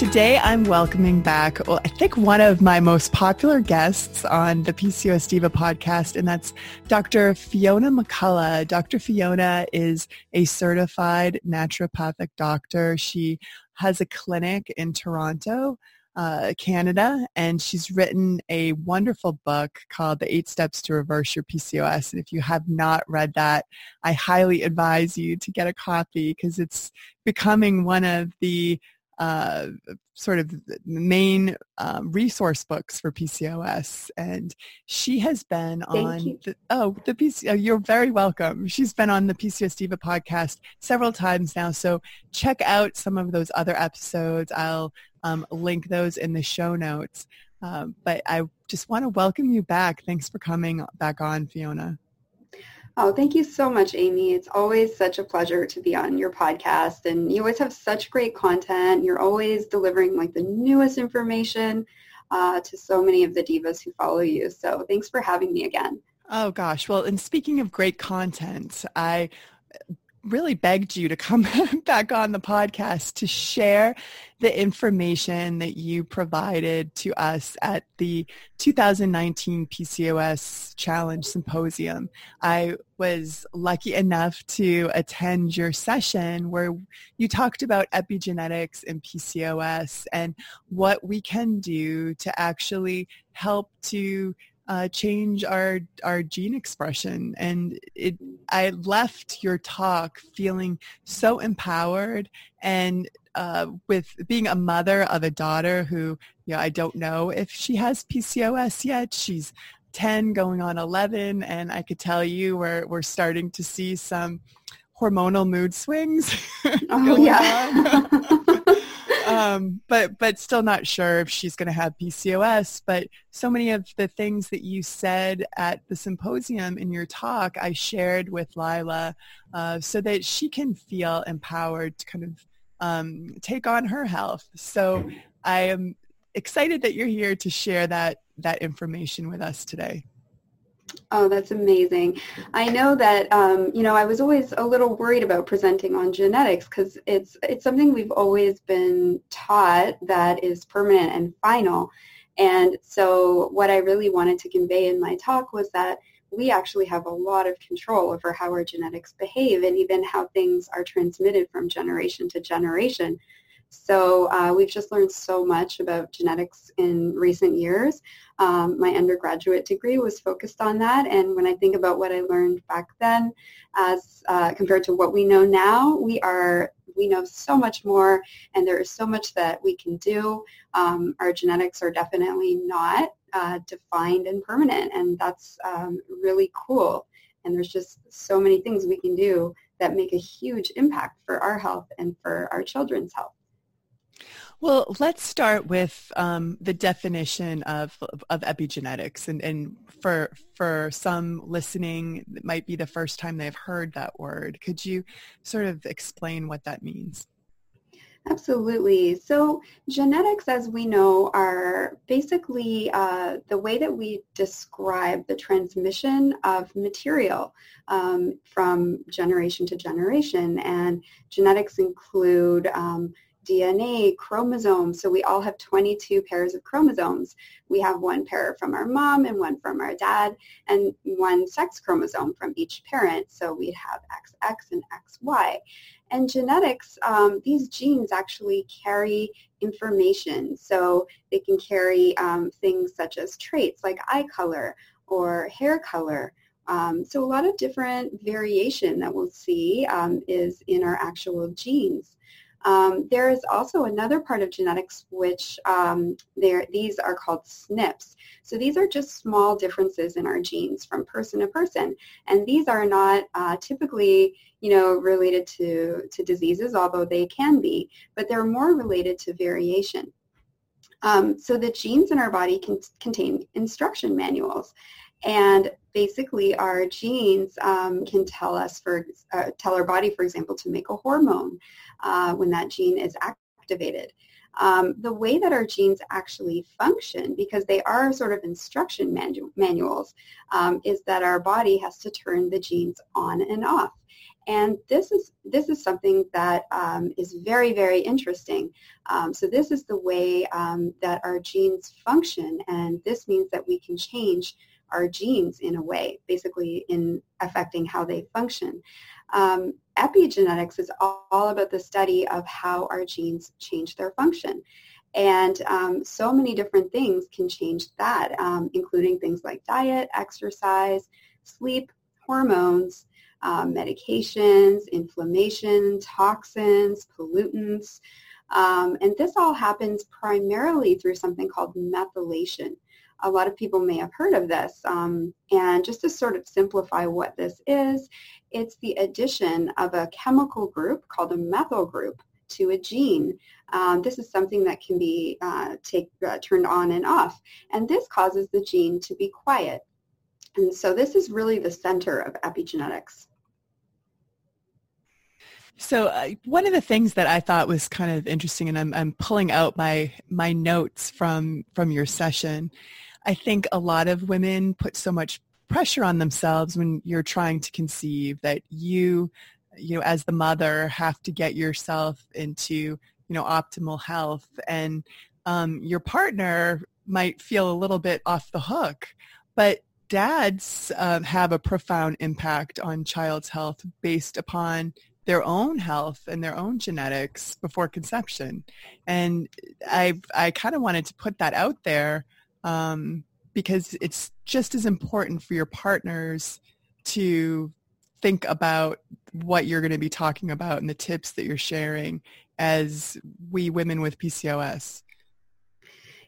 Today, I'm welcoming back, well, I think one of my most popular guests on the PCOS Diva podcast, and that's Dr. Fiona McCulloch. Dr. Fiona is a certified naturopathic doctor. She has a clinic in Toronto, uh, Canada, and she's written a wonderful book called The Eight Steps to Reverse Your PCOS. And if you have not read that, I highly advise you to get a copy because it's becoming one of the uh, sort of main um, resource books for PCOS, and she has been Thank on the, oh the PC. Oh, you're very welcome. She's been on the PCOS Diva podcast several times now, so check out some of those other episodes. I'll um, link those in the show notes. Um, but I just want to welcome you back. Thanks for coming back on, Fiona. Oh, thank you so much, Amy. It's always such a pleasure to be on your podcast. And you always have such great content. You're always delivering like the newest information uh, to so many of the divas who follow you. So thanks for having me again. Oh gosh. Well, and speaking of great content, I really begged you to come back on the podcast to share the information that you provided to us at the 2019 PCOS Challenge Symposium. I was lucky enough to attend your session where you talked about epigenetics and PCOS and what we can do to actually help to uh, change our our gene expression. And it i left your talk feeling so empowered and uh, with being a mother of a daughter who you know i don't know if she has pcos yet. She's 10 going on 11 and i could tell you we're we're starting to see some hormonal mood swings Oh, yeah. um, but but still not sure if she's going to have PCOS. But so many of the things that you said at the symposium in your talk, I shared with Lila, uh, so that she can feel empowered to kind of um, take on her health. So I am excited that you're here to share that that information with us today. Oh, that's amazing. I know that um, you know I was always a little worried about presenting on genetics because it's it's something we've always been taught that is permanent and final. And so what I really wanted to convey in my talk was that we actually have a lot of control over how our genetics behave and even how things are transmitted from generation to generation. So uh, we've just learned so much about genetics in recent years. Um, my undergraduate degree was focused on that, and when I think about what I learned back then, as uh, compared to what we know now, we are we know so much more, and there is so much that we can do. Um, our genetics are definitely not uh, defined and permanent, and that's um, really cool. And there's just so many things we can do that make a huge impact for our health and for our children's health. Well, let's start with um, the definition of, of epigenetics. And, and for, for some listening, it might be the first time they've heard that word. Could you sort of explain what that means? Absolutely. So genetics, as we know, are basically uh, the way that we describe the transmission of material um, from generation to generation. And genetics include um, DNA, chromosomes. So we all have 22 pairs of chromosomes. We have one pair from our mom and one from our dad and one sex chromosome from each parent. So we'd have XX and XY. And genetics, um, these genes actually carry information. So they can carry um, things such as traits like eye color or hair color. Um, so a lot of different variation that we'll see um, is in our actual genes. Um, there is also another part of genetics which um, these are called SNPs. So these are just small differences in our genes from person to person. And these are not uh, typically you know, related to, to diseases, although they can be, but they're more related to variation. Um, so the genes in our body can contain instruction manuals. And basically our genes um, can tell us for uh, tell our body, for example, to make a hormone uh, when that gene is activated. Um, the way that our genes actually function, because they are sort of instruction manu- manuals, um, is that our body has to turn the genes on and off. And this is this is something that um, is very very interesting. Um, so this is the way um, that our genes function, and this means that we can change our genes in a way, basically in affecting how they function. Um, epigenetics is all, all, about the study of how our genes change their function. And um, so many different things can change that, um, including things like diet, exercise, sleep, hormones, um, medications, inflammation, toxins, pollutants. Um, and this all happens primarily through something called methylation a lot of people may have heard of this. Um, and just to sort of simplify what this is, it's the addition of a chemical group called a methyl group to a gene. Um, this is something that can be uh, take, uh, turned on and off. And this causes the gene to be quiet. And so this is really the center of epigenetics. So uh, one of the things that I thought was kind of interesting, and I'm, I'm pulling out my my notes from from your session, I think a lot of women put so much pressure on themselves when you're trying to conceive that you, you know, as the mother have to get yourself into, you know, optimal health and um, your partner might feel a little bit off the hook, but dads uh, have a profound impact on child's health based upon their own health and their own genetics before conception. And I I kind of wanted to put that out there um, because it's just as important for your partners to think about what you're going to be talking about and the tips that you're sharing as we women with PCOS.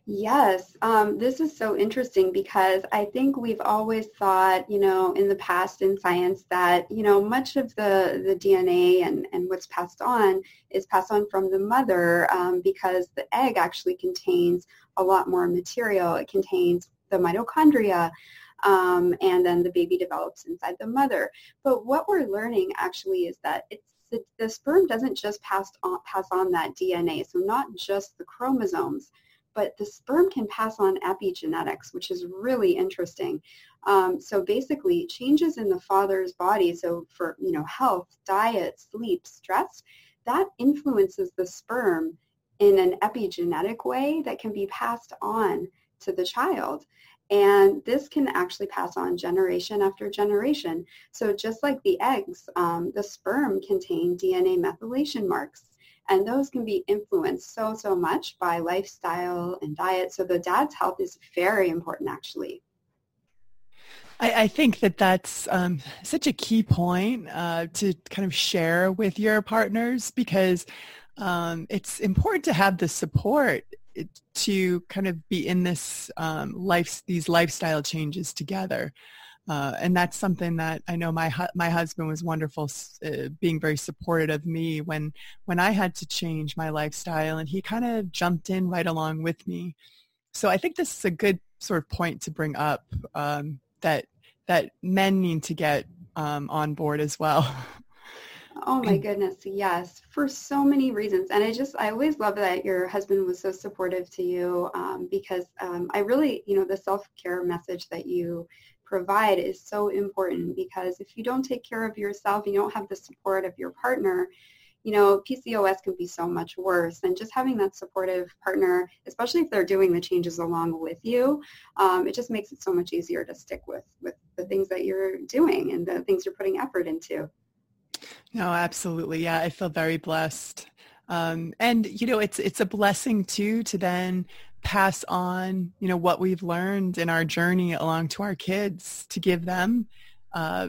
Yes, um, this is so interesting because I think we've always thought, you know, in the past in science that, you know, much of the, the DNA and, and what's passed on is passed on from the mother um, because the egg actually contains a lot more material. It contains the mitochondria, um, and then the baby develops inside the mother. But what we're learning actually is that it's the, the sperm doesn't just pass on, pass on that DNA, so not just the chromosomes, but the sperm can pass on epigenetics, which is really interesting. Um, so basically, changes in the father's body, so for you know health, diet, sleep, stress, that influences the sperm in an epigenetic way that can be passed on to the child. And this can actually pass on generation after generation. So just like the eggs, um, the sperm contain DNA methylation marks. And those can be influenced so, so much by lifestyle and diet. So the dad's health is very important, actually. I, I think that that's um, such a key point uh, to kind of share with your partners because um, it's important to have the support to kind of be in this um, life, these lifestyle changes together. Uh, and that's something that I know my hu- my husband was wonderful, uh, being very supportive of me when when I had to change my lifestyle, and he kind of jumped in right along with me. So I think this is a good sort of point to bring up um, that that men need to get um, on board as well. Oh my goodness, yes, for so many reasons. And I just, I always love that your husband was so supportive to you um, because um, I really, you know, the self-care message that you provide is so important because if you don't take care of yourself, and you don't have the support of your partner, you know, PCOS can be so much worse. And just having that supportive partner, especially if they're doing the changes along with you, um, it just makes it so much easier to stick with, with the things that you're doing and the things you're putting effort into. No, absolutely. Yeah, I feel very blessed. Um, and you know, it's it's a blessing too to then pass on, you know, what we've learned in our journey along to our kids to give them, uh,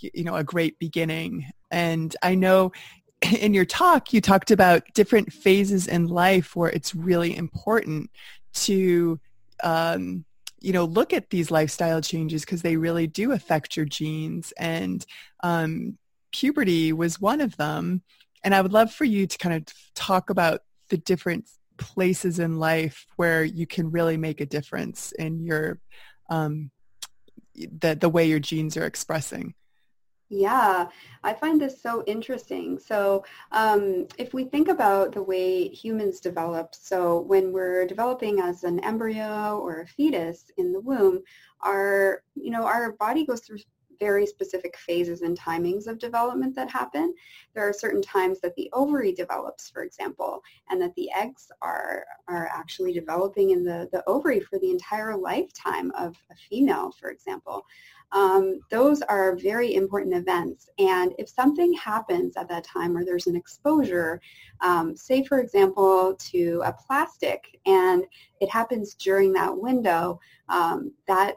you know, a great beginning. And I know in your talk, you talked about different phases in life where it's really important to, um, you know, look at these lifestyle changes because they really do affect your genes. And um, puberty was one of them. And I would love for you to kind of talk about the different places in life where you can really make a difference in your um, the the way your genes are expressing. Yeah, I find this so interesting. So um, if we think about the way humans develop, so when we're developing as an embryo or a fetus in the womb, our, you know, our body goes through very specific phases and timings of development that happen. There are certain times that the ovary develops, for example, and that the eggs are, are actually developing in the, the ovary for the entire lifetime of a female, for example. Um, those are very important events. And if something happens at that time or there's an exposure, um, say for example to a plastic, and it happens during that window, um, that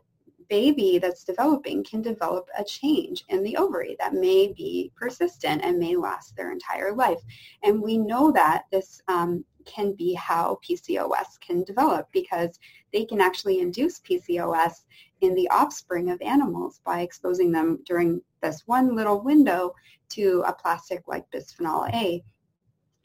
baby that's developing can develop a change in the ovary that may be persistent and may last their entire life. And we know that this um, can be how PCOS can develop because they can actually induce PCOS in the offspring of animals by exposing them during this one little window to a plastic like bisphenol A.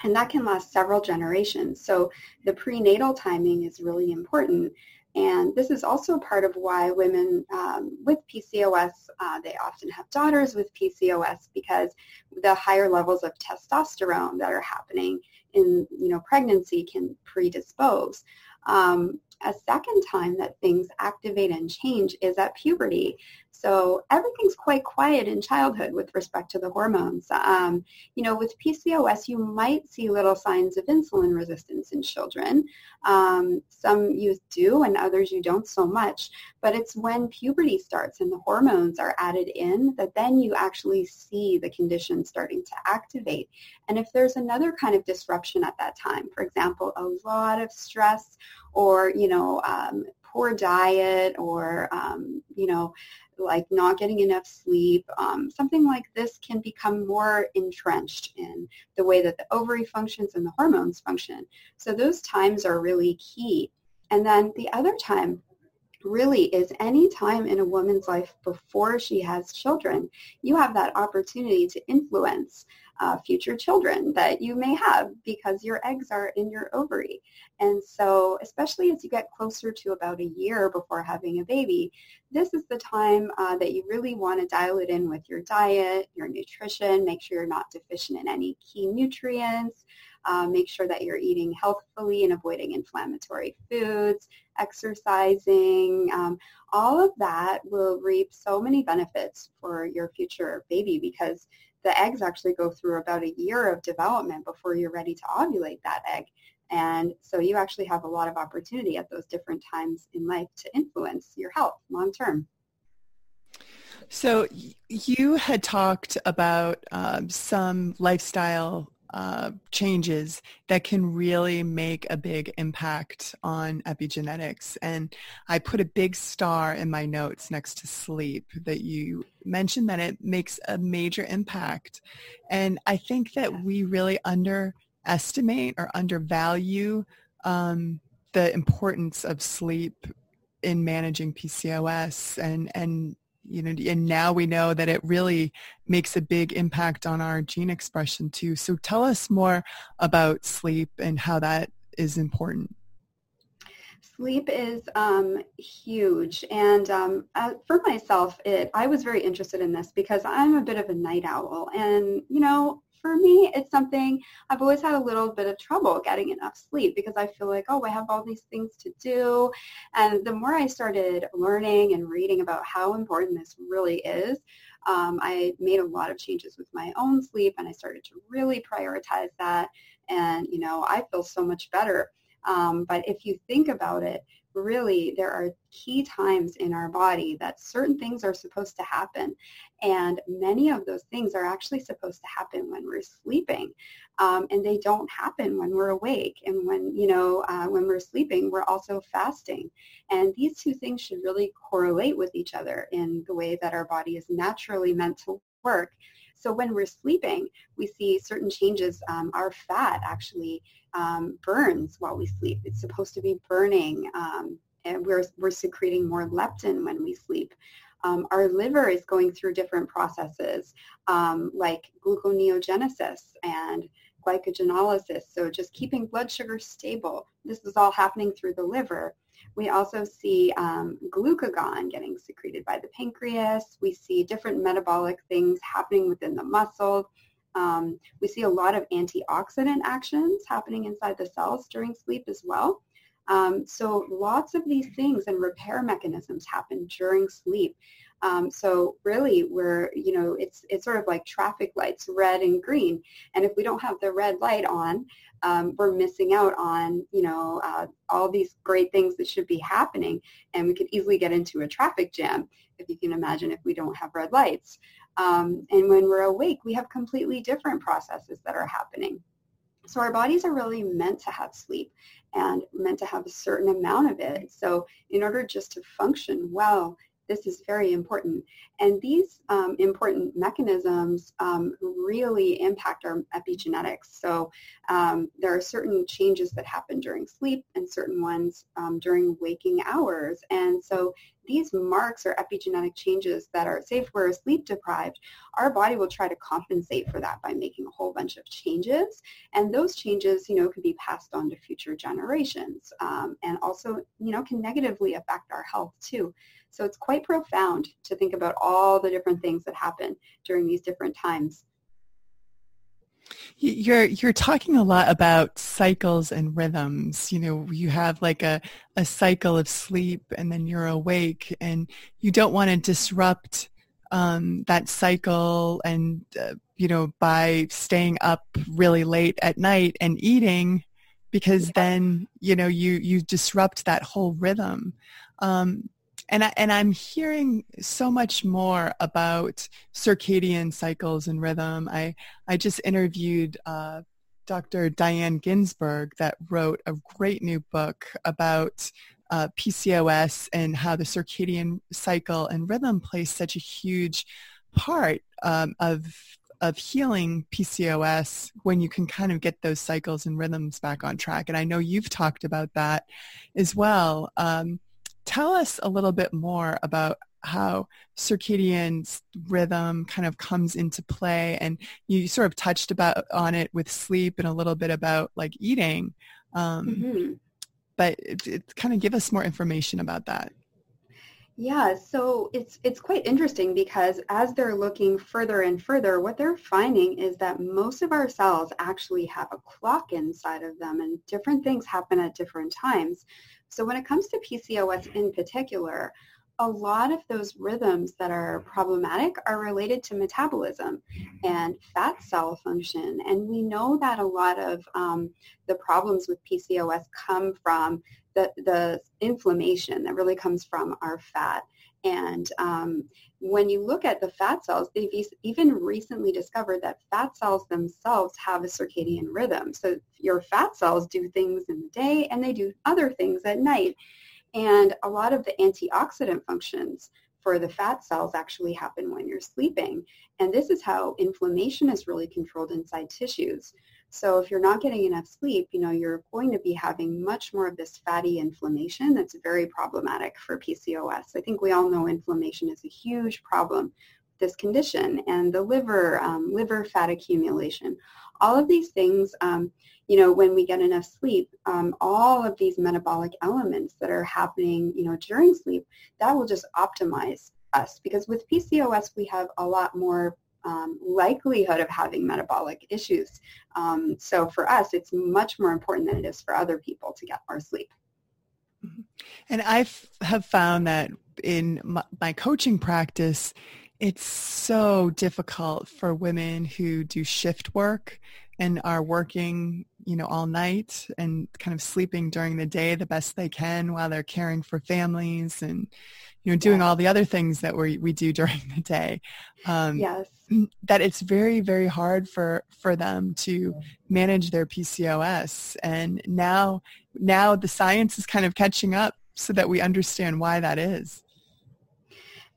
And that can last several generations. So the prenatal timing is really important. And this is also part of why women um, with PCOS, uh, they often have daughters with PCOS because the higher levels of testosterone that are happening in you know pregnancy can predispose. Um, a second time that things activate and change is at puberty. So everything's quite quiet in childhood with respect to the hormones. Um, you know, with PCOS, you might see little signs of insulin resistance in children. Um, some you do and others you don't so much. But it's when puberty starts and the hormones are added in that then you actually see the condition starting to activate. And if there's another kind of disruption at that time, for example, a lot of stress or, you know, um, poor diet or, um, you know, like not getting enough sleep, um, something like this can become more entrenched in the way that the ovary functions and the hormones function. So those times are really key. And then the other time really is any time in a woman's life before she has children, you have that opportunity to influence uh, future children that you may have because your eggs are in your ovary. And so especially as you get closer to about a year before having a baby, this is the time uh, that you really want to dial it in with your diet, your nutrition, make sure you're not deficient in any key nutrients, uh, make sure that you're eating healthfully and avoiding inflammatory foods, exercising. Um, all of that will reap so many benefits for your future baby because the eggs actually go through about a year of development before you're ready to ovulate that egg. And so you actually have a lot of opportunity at those different times in life to influence your health long term. So you had talked about um, some lifestyle uh, changes that can really make a big impact on epigenetics. And I put a big star in my notes next to sleep that you mentioned that it makes a major impact. And I think that we really underestimate or undervalue um, the importance of sleep in managing PCOS and, and you know, and now we know that it really makes a big impact on our gene expression too. So tell us more about sleep and how that is important. Sleep is um, huge, and um, uh, for myself, it I was very interested in this because I'm a bit of a night owl, and you know, for me, it's something I've always had a little bit of trouble getting enough sleep because I feel like, oh, I have all these things to do, and the more I started learning and reading about how important this really is, um, I made a lot of changes with my own sleep, and I started to really prioritize that, and you know, I feel so much better um, but if you think about it, really there are key times in our body that certain things are supposed to happen. And many of those things are actually supposed to happen when we're sleeping. Um, and they don't happen when we're awake. And when, you know, uh, when we're sleeping, we're also fasting. And these two things should really correlate with each other in the way that our body is naturally meant to work. So when we're sleeping, we see certain changes. Um, our fat actually um, burns while we sleep. It's supposed to be burning, um, and we're, we're secreting more leptin when we sleep. Um, our liver is going through different processes um, like gluconeogenesis and glycogenolysis, so just keeping blood sugar stable. This is all happening through the liver. We also see um, glucagon getting secreted by the pancreas. We see different metabolic things happening within the muscle. Um, we see a lot of antioxidant actions happening inside the cells during sleep as well. Um, so lots of these things and repair mechanisms happen during sleep. Um, so really we're, you know, it's, it's sort of like traffic lights, red and green. And if we don't have the red light on, um, we're missing out on, you know, uh, all these great things that should be happening. And we could easily get into a traffic jam, if you can imagine, if we don't have red lights. Um, and when we're awake, we have completely different processes that are happening. So our bodies are really meant to have sleep and meant to have a certain amount of it. So in order just to function well this is very important. And these um, important mechanisms um, really impact our epigenetics. So um, there are certain changes that happen during sleep and certain ones um, during waking hours. And so these marks or epigenetic changes that are, say if we're sleep deprived, our body will try to compensate for that by making a whole bunch of changes. And those changes, you know, can be passed on to future generations um, and also, you know, can negatively affect our health too. So it's quite profound to think about all the different things that happen during these different times. You're you're talking a lot about cycles and rhythms. You know, you have like a a cycle of sleep, and then you're awake, and you don't want to disrupt um, that cycle. And uh, you know, by staying up really late at night and eating, because yeah. then you know you you disrupt that whole rhythm. Um, and I, and I'm hearing so much more about circadian cycles and rhythm. I I just interviewed uh, Dr. Diane Ginsburg that wrote a great new book about uh, PCOS and how the circadian cycle and rhythm plays such a huge part um, of of healing PCOS when you can kind of get those cycles and rhythms back on track. And I know you've talked about that as well. Um, tell us a little bit more about how circadian rhythm kind of comes into play and you sort of touched about on it with sleep and a little bit about like eating um, mm-hmm. but it, it kind of give us more information about that yeah, so it's it's quite interesting because as they're looking further and further, what they're finding is that most of our cells actually have a clock inside of them and different things happen at different times. So when it comes to PCOS in particular, a lot of those rhythms that are problematic are related to metabolism and fat cell function. And we know that a lot of um, the problems with PCOS come from the, the inflammation that really comes from our fat. And um, when you look at the fat cells, they've even recently discovered that fat cells themselves have a circadian rhythm. So your fat cells do things in the day and they do other things at night. And a lot of the antioxidant functions for the fat cells actually happen when you're sleeping. And this is how inflammation is really controlled inside tissues. So if you're not getting enough sleep, you know, you're going to be having much more of this fatty inflammation that's very problematic for PCOS. I think we all know inflammation is a huge problem with this condition and the liver, um, liver fat accumulation. All of these things, um, you know, when we get enough sleep, um, all of these metabolic elements that are happening, you know, during sleep, that will just optimize us because with PCOS we have a lot more um, likelihood of having metabolic issues. Um, so for us, it's much more important than it is for other people to get more sleep. Mm-hmm. And I have found that in my, my coaching practice, it's so difficult for women who do shift work and are working, you know, all night and kind of sleeping during the day the best they can while they're caring for families and, you know, doing yeah. all the other things that we, we do during the day. Um, yes. That it's very, very hard for, for them to manage their PCOS. And now, now the science is kind of catching up so that we understand why that is.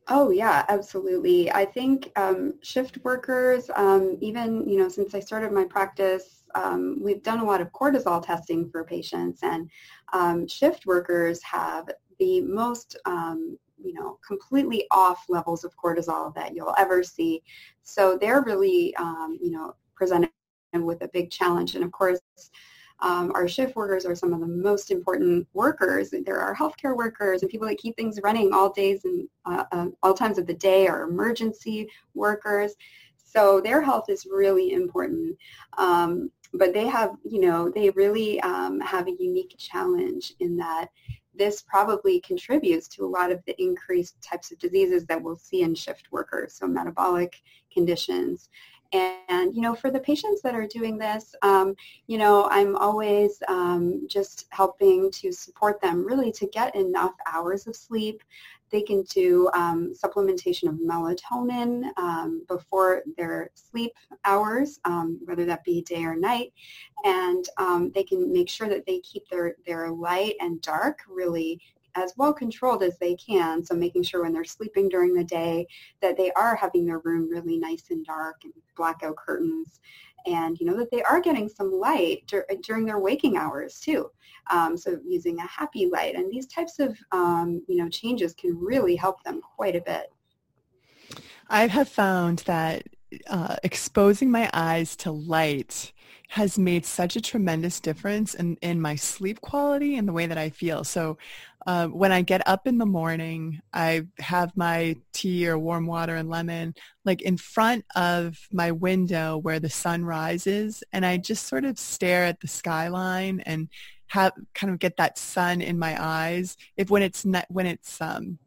Oh yeah, absolutely. I think um, shift workers, um, even you know, since I started my practice, um, we've done a lot of cortisol testing for patients, and um, shift workers have the most um, you know completely off levels of cortisol that you'll ever see. So they're really um, you know presented with a big challenge, and of course um, our shift workers are some of the most important workers. There are healthcare workers and people that keep things running all days and uh, uh, all times of the day are emergency workers. So their health is really important. Um, but they have, you know, they really um, have a unique challenge in that this probably contributes to a lot of the increased types of diseases that we'll see in shift workers, so metabolic conditions. And, you know, for the patients that are doing this, um, you know, I'm always um, just helping to support them really to get enough hours of sleep. They can do um, supplementation of melatonin um, before their sleep hours, um, whether that be day or night. And um, they can make sure that they keep their, their light and dark really as well controlled as they can. So making sure when they're sleeping during the day that they are having their room really nice and dark and blackout curtains and you know that they are getting some light dur- during their waking hours too. Um, so using a happy light and these types of um, you know changes can really help them quite a bit. I have found that uh, exposing my eyes to light has made such a tremendous difference in, in my sleep quality and the way that I feel. So uh, when I get up in the morning, I have my tea or warm water and lemon like in front of my window where the sun rises and I just sort of stare at the skyline and have kind of get that sun in my eyes. If when it's not, when it's um,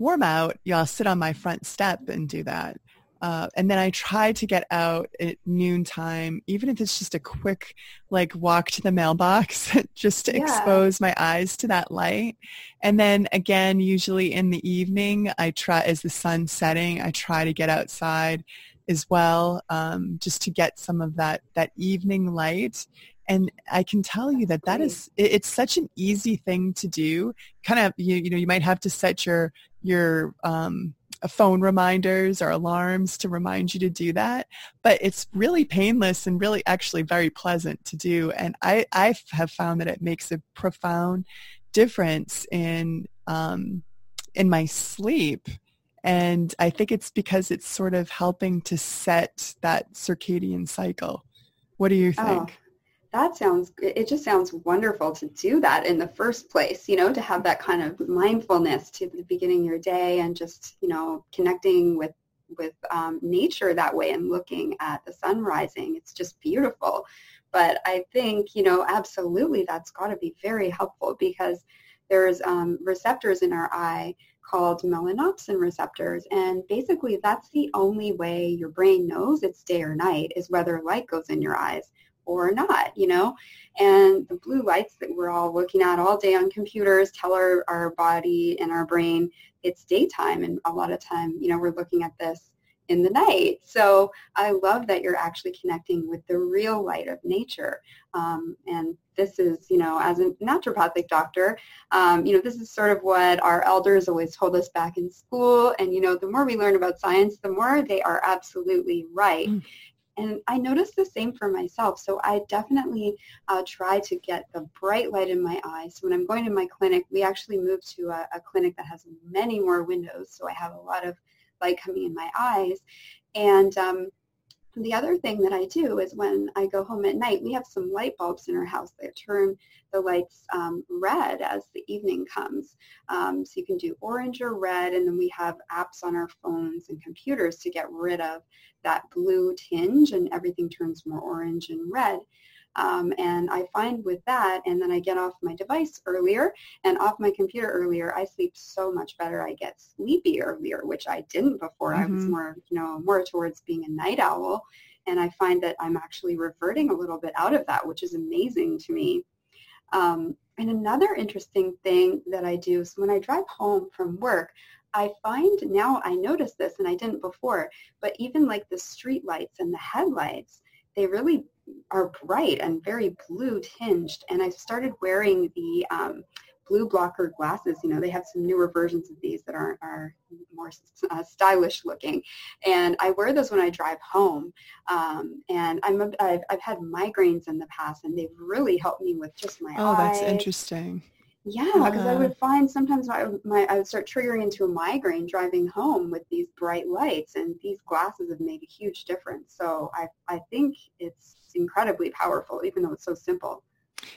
warm out, yeah, I'll sit on my front step and do that. Uh, and then I try to get out at noontime, even if it's just a quick like walk to the mailbox, just to yeah. expose my eyes to that light. And then again, usually in the evening, I try as the sun's setting, I try to get outside as well, um, just to get some of that that evening light. And I can tell you that that is it's such an easy thing to do. Kind of you you know you might have to set your your um, phone reminders or alarms to remind you to do that. But it's really painless and really actually very pleasant to do. And I, I have found that it makes a profound difference in um, in my sleep. And I think it's because it's sort of helping to set that circadian cycle. What do you think? Oh, that sounds it just sounds wonderful to do that in the first place you know to have that kind of mindfulness to the beginning of your day and just you know connecting with with um, nature that way and looking at the sun rising. It's just beautiful. But i think you know absolutely that's got to be very helpful because there's um, receptors in our eye called melanopsin receptors. And basically that's the only way your brain knows it's day or night is whether light goes in your eyes or not, you know? And the blue lights that we're all looking at all day on computers tell our, our body and our brain it's daytime. And a lot of time, you know, we're looking at this in the night. So I love that you're actually connecting with the real light of nature. Um, and this is, you know, as a naturopathic doctor, um, you know, this is sort of what our elders always told us back in school. And, you know, the more we learn about science, the more they are absolutely right. Mm. And I noticed the same for myself. So I definitely uh, try to get the bright light in my eyes. So when I'm going to my clinic, we actually moved to a, a clinic that has many more windows. So I have a lot of light coming in my eyes. And um, the other thing that I do is when I go home at night, we have some light bulbs in our house that turn the lights um, red as the evening comes. Um, so you can do orange or red, and then we have apps on our phones and computers to get rid of that blue tinge, and everything turns more orange and red. Um, and I find with that, and then I get off my device earlier and off my computer earlier, I sleep so much better. I get sleepy earlier, which I didn't before. Mm-hmm. I was mm-hmm. more, you know, more towards being a night owl. And I find that I'm actually reverting a little bit out of that, which is amazing to me. Um, and another interesting thing that I do is when I drive home from work, I find now I notice this and I didn't before, but even like the street lights and the headlights, they really are bright and very blue tinged. And I started wearing the um, blue blocker glasses. You know, they have some newer versions of these that are, are more uh, stylish looking. And I wear those when I drive home. Um, and I'm I've, I've had migraines in the past, and they've really helped me with just my oh, eyes. that's interesting. Yeah, because I would find sometimes my, my I would start triggering into a migraine driving home with these bright lights, and these glasses have made a huge difference. So I I think it's incredibly powerful, even though it's so simple.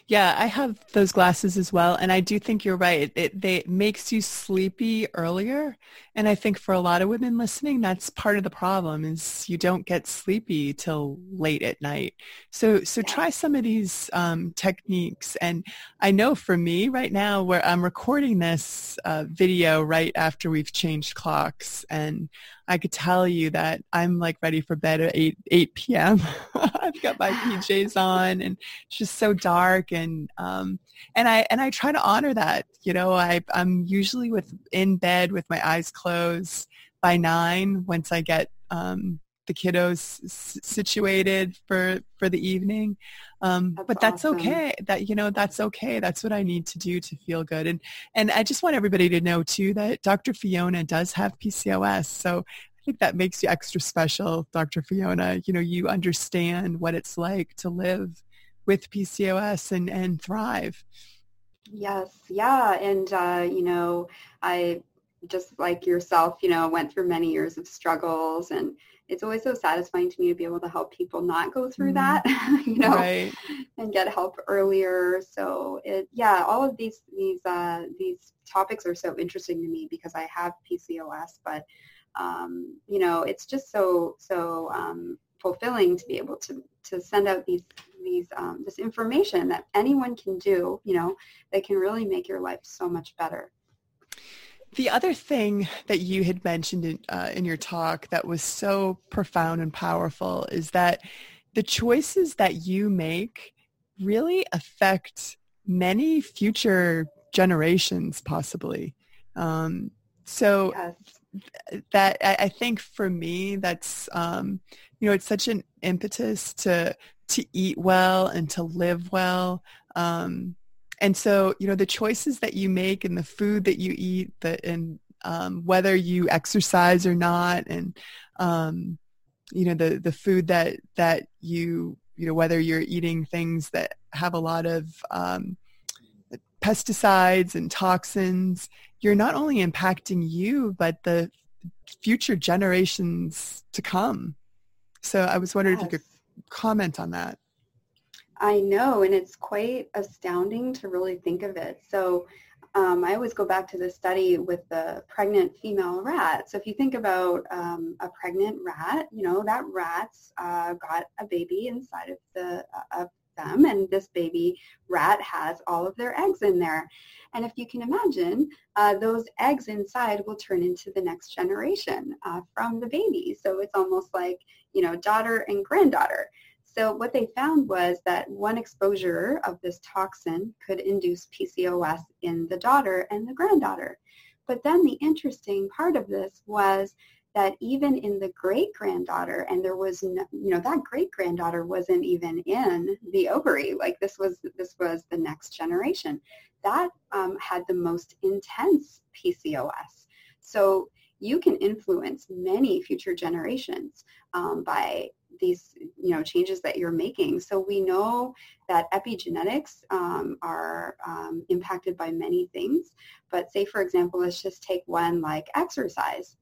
Yeah, I have those glasses as well, and I do think you're right. It, they, it makes you sleepy earlier, and I think for a lot of women listening, that's part of the problem is you don't get sleepy till late at night. So, so try some of these um, techniques. And I know for me right now, where I'm recording this uh, video right after we've changed clocks, and I could tell you that I'm like ready for bed at 8, 8 p.m. I've got my PJs on and it's just so dark and, um, and I, and I try to honor that, you know, I, I'm usually with in bed with my eyes closed by nine once I get, um, the kiddos s- situated for for the evening. Um, that's but that's awesome. okay. That you know that's okay. That's what i need to do to feel good. And and i just want everybody to know too that dr fiona does have pcos so i think that makes you extra special dr fiona. You know you understand what it's like to live with pcos and and thrive. Yes. Yeah. And uh, you know i just like yourself you know went through many years of struggles and it's always so satisfying to me to be able to help people not go through mm that, you know, right. and get help earlier. So it, yeah, all of these these uh, these topics are so interesting to me because I have PCOS, but um, you know, it's just so so um, fulfilling to be able to to send out these these um, this information that anyone can do. You know, that can really make your life so much better. The other thing that you had mentioned in, uh, in your talk that was so profound and powerful is that the choices that you make really affect many future generations possibly. Um, so yes. that I, I, think for me, that's, um, you know, it's such an impetus to, to eat well and to live well. Um, and so, you know, the choices that you make and the food that you eat, the, and um, whether you exercise or not, and um, you know, the the food that that you you know whether you're eating things that have a lot of um, pesticides and toxins, you're not only impacting you but the future generations to come. So I was wondering yes. if you could comment on that. I know, and it's quite astounding to really think of it. So um, I always go back to the study with the pregnant female rat. So if you think about um, a pregnant rat, you know, that rat's uh, got a baby inside of the uh, of them, and this baby rat has all of their eggs in there. And if you can imagine, uh, those eggs inside will turn into the next generation uh, from the baby. So it's almost like, you know, daughter and granddaughter. So what they found was that one exposure of this toxin could induce PCOS in the daughter and the granddaughter. But then the interesting part of this was that even in the great granddaughter, and there was, no, you know, that great granddaughter wasn't even in the ovary. Like this was, this was the next generation that um, had the most intense PCOS. So you can influence many future generations um, by these you know changes that you're making. So we know that epigenetics um, are um, impacted by many things. But say for example, let's just take one like exercise.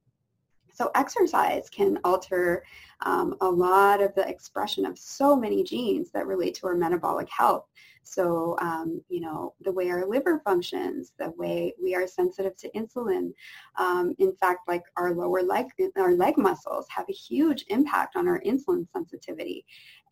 So exercise can alter um, a lot of the expression of so many genes that relate to our metabolic health. So, um, you know, the way our liver functions, the way we are sensitive to insulin. Um, in fact, like our lower leg, our leg muscles have a huge impact on our insulin sensitivity.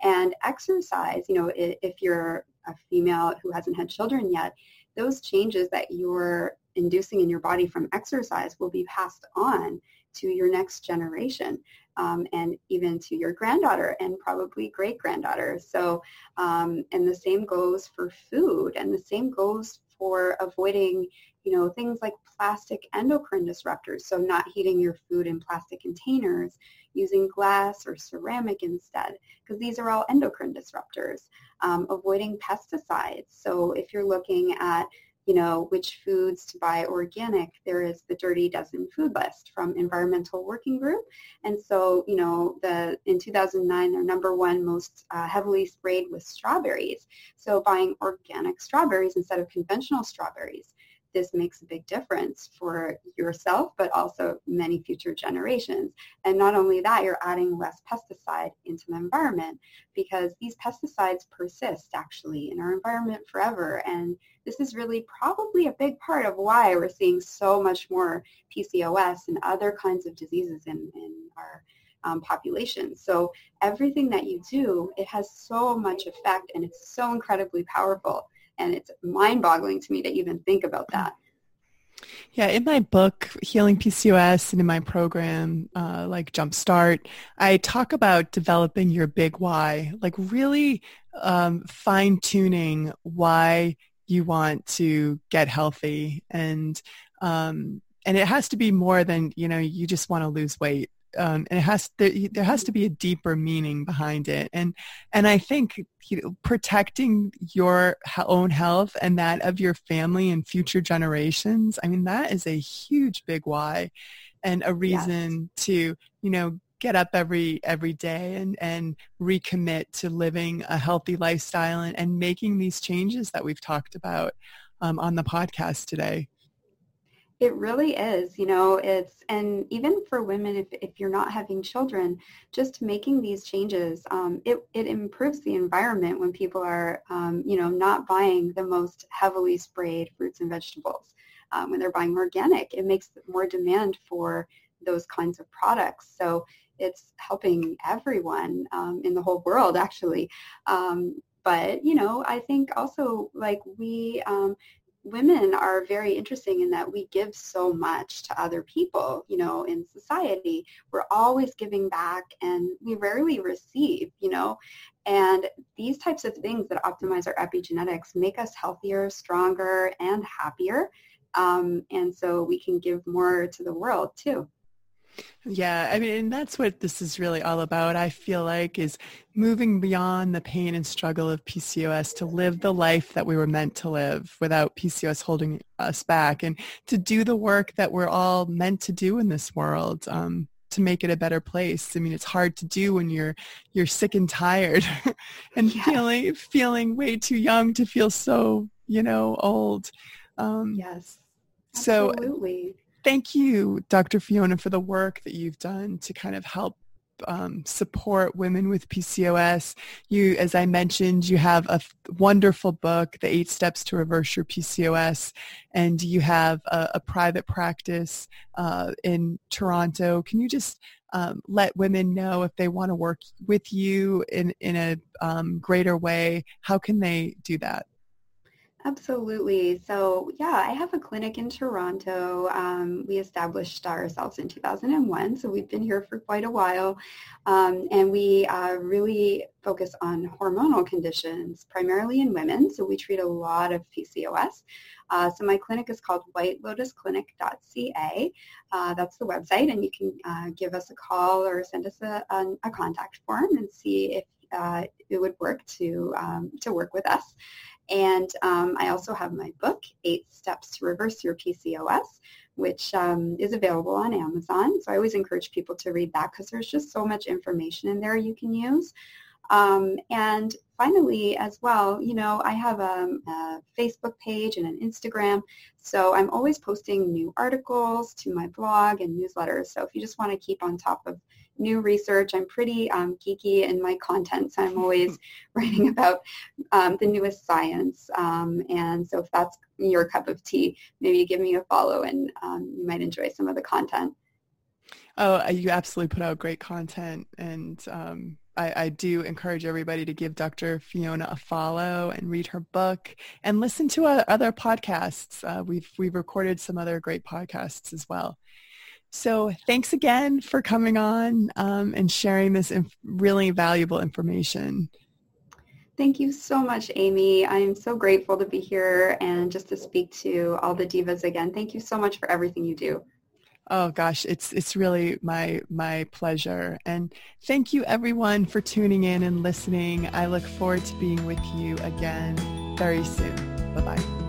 And exercise, you know, if you're a female who hasn't had children yet, those changes that you're inducing in your body from exercise will be passed on to your next generation um, and even to your granddaughter and probably great granddaughter. So, um, and the same goes for food and the same goes for avoiding, you know, things like plastic endocrine disruptors. So not heating your food in plastic containers, using glass or ceramic instead, because these are all endocrine disruptors. Um, avoiding pesticides. So if you're looking at you know, which foods to buy organic, there is the Dirty Dozen food list from Environmental Working Group. And so, you know, the in 2009, they're number one most uh, heavily sprayed with strawberries. So buying organic strawberries instead of conventional strawberries this makes a big difference for yourself, but also many future generations. And not only that, you're adding less pesticide into the environment because these pesticides persist actually in our environment forever. And this is really probably a big part of why we're seeing so much more PCOS and other kinds of diseases in, in our um, population. So everything that you do, it has so much effect and it's so incredibly powerful and it's mind-boggling to me to even think about that. Yeah, in my book, Healing PCOS, and in my program, uh, like Jumpstart, I talk about developing your big why, like really um, fine-tuning why you want to get healthy, and um, and it has to be more than you know you just want to lose weight um, and it has to, there has to be a deeper meaning behind it and and i think you know, protecting your own health and that of your family and future generations i mean that is a huge big why and a reason yes. to you know get up every every day and and recommit to living a healthy lifestyle and, and making these changes that we've talked about um, on the podcast today it really is, you know, it's, and even for women, if, if you're not having children, just making these changes, um, it, it improves the environment when people are, um, you know, not buying the most heavily sprayed fruits and vegetables. Um, when they're buying organic, it makes more demand for those kinds of products. So it's helping everyone um, in the whole world, actually. Um, but you know i think also like we um, women are very interesting in that we give so much to other people, you know, in society. We're always giving back and we rarely receive, you know. And these types of things that optimize our epigenetics make us healthier, stronger, and happier. Um, and so we can give more to the world too. Yeah, I mean, and that's what this is really all about. I feel like is moving beyond the pain and struggle of PCOS to live the life that we were meant to live without PCOS holding us back and to do the work that we're all meant to do in this world. Um, to make it a better place. I mean, it's hard to do when you're you're sick and tired and yes. feeling feeling way too young to feel so, you know, old. Um, yes. Absolutely. So thank you, Dr. Fiona, for the work that you've done to kind of help um, support women with PCOS. You, as I mentioned, you have a f- wonderful book, The Eight Steps to Reverse Your PCOS, and you have a, a private practice uh, in Toronto. Can you just um, let women know if they want to work with you in, in a um, greater way? How can they do that? Absolutely. So yeah, I have a clinic in Toronto. Um, we established ourselves in 2001, so we've been here for quite a while. Um, and we uh, really focus on hormonal conditions, primarily in women. So we treat a lot of PCOS. Uh, so my clinic is called whitelotusclinic.ca. Uh, that's the website, and you can uh, give us a call or send us a, a, a contact form and see if uh, it would work to um, to work with us. And um, I also have my book, Eight Steps to Reverse Your PCOS, which um, is available on Amazon. So I always encourage people to read that because there's just so much information in there you can use. Um, and finally, as well, you know, I have a, a, Facebook page and an Instagram, so I'm always posting new articles to my blog and newsletters. So if you just want to keep on top of new research, I'm pretty um, geeky in my content, so I'm always writing about um, the newest science. Um, and so if that's your cup of tea, maybe give me a follow and um, you might enjoy some of the content. Oh, you absolutely put out great content and um, I, I, do encourage everybody to give Dr. Fiona a follow and read her book and listen to uh, other podcasts. Uh, we've we've recorded some other great podcasts as well. So thanks again for coming on um, and sharing this inf- really valuable information. Thank you so much, Amy. I'm so grateful to be here and just to speak to all the divas again. Thank you so much for everything you do. Oh gosh, it's it's really my my pleasure. And thank you everyone for tuning in and listening. I look forward to being with you again very soon. Bye-bye.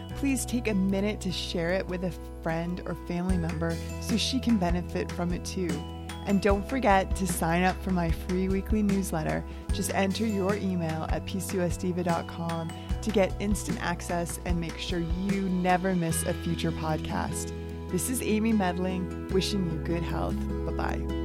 please take a minute to share it with a friend or family member so she can benefit from it too. And don't forget to sign up for my free weekly newsletter. Just enter your email at pcosdiva.com to get instant access and make sure you never miss a future podcast. This is Amy Medling, wishing you good health. Bye bye.